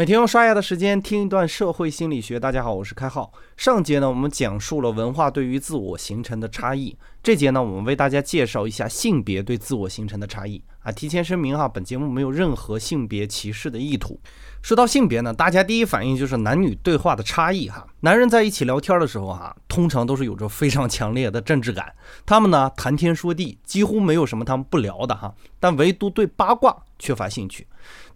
每天用刷牙的时间听一段社会心理学。大家好，我是开浩。上节呢，我们讲述了文化对于自我形成的差异。这节呢，我们为大家介绍一下性别对自我形成的差异。啊，提前声明哈，本节目没有任何性别歧视的意图。说到性别呢，大家第一反应就是男女对话的差异哈。男人在一起聊天的时候哈，通常都是有着非常强烈的政治感，他们呢谈天说地，几乎没有什么他们不聊的哈。但唯独对八卦缺乏兴趣，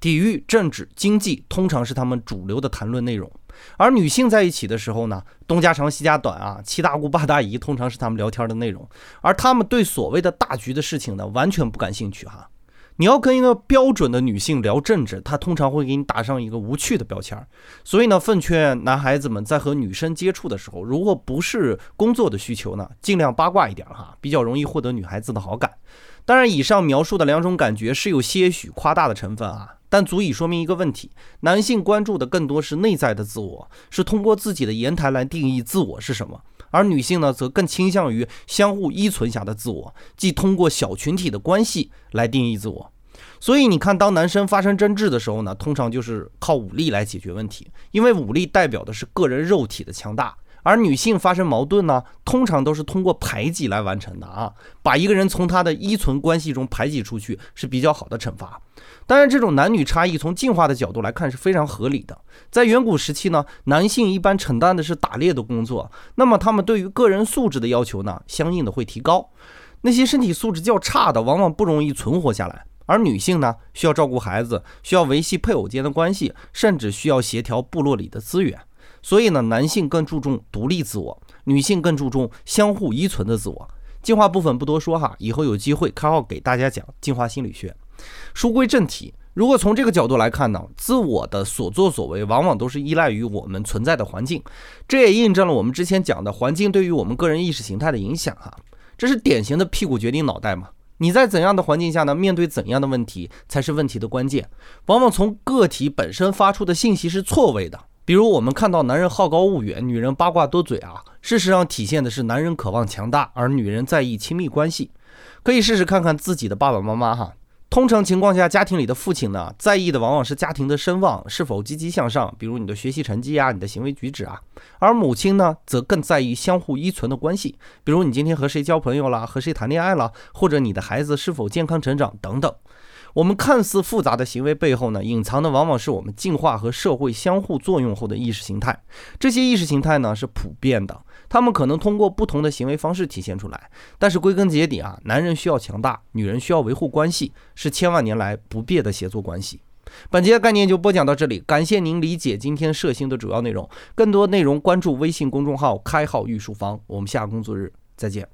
体育、政治、经济通常是他们主流的谈论内容。而女性在一起的时候呢，东家长西家短啊，七大姑八大姨通常是他们聊天的内容，而他们对所谓的大局的事情呢，完全不感兴趣哈。你要跟一个标准的女性聊政治，她通常会给你打上一个无趣的标签儿。所以呢，奉劝男孩子们在和女生接触的时候，如果不是工作的需求呢，尽量八卦一点哈，比较容易获得女孩子的好感。当然，以上描述的两种感觉是有些许夸大的成分啊，但足以说明一个问题：男性关注的更多是内在的自我，是通过自己的言谈来定义自我是什么。而女性呢，则更倾向于相互依存下的自我，即通过小群体的关系来定义自我。所以你看，当男生发生争执的时候呢，通常就是靠武力来解决问题，因为武力代表的是个人肉体的强大。而女性发生矛盾呢，通常都是通过排挤来完成的啊，把一个人从他的依存关系中排挤出去是比较好的惩罚。当然，这种男女差异从进化的角度来看是非常合理的。在远古时期呢，男性一般承担的是打猎的工作，那么他们对于个人素质的要求呢，相应的会提高。那些身体素质较差的，往往不容易存活下来。而女性呢，需要照顾孩子，需要维系配偶间的关系，甚至需要协调部落里的资源。所以呢，男性更注重独立自我，女性更注重相互依存的自我。进化部分不多说哈，以后有机会开号给大家讲进化心理学。书归正题，如果从这个角度来看呢，自我的所作所为往往都是依赖于我们存在的环境，这也印证了我们之前讲的环境对于我们个人意识形态的影响哈。这是典型的屁股决定脑袋嘛？你在怎样的环境下呢？面对怎样的问题才是问题的关键。往往从个体本身发出的信息是错位的。比如我们看到男人好高骛远，女人八卦多嘴啊，事实上体现的是男人渴望强大，而女人在意亲密关系。可以试试看看自己的爸爸妈妈哈。通常情况下，家庭里的父亲呢，在意的往往是家庭的声望是否积极向上，比如你的学习成绩啊，你的行为举止啊；而母亲呢，则更在意相互依存的关系，比如你今天和谁交朋友了，和谁谈恋爱了，或者你的孩子是否健康成长等等。我们看似复杂的行为背后呢，隐藏的往往是我们进化和社会相互作用后的意识形态。这些意识形态呢是普遍的，他们可能通过不同的行为方式体现出来。但是归根结底啊，男人需要强大，女人需要维护关系，是千万年来不变的协作关系。本节概念就播讲到这里，感谢您理解今天摄星的主要内容。更多内容关注微信公众号“开号御书房”，我们下个工作日再见。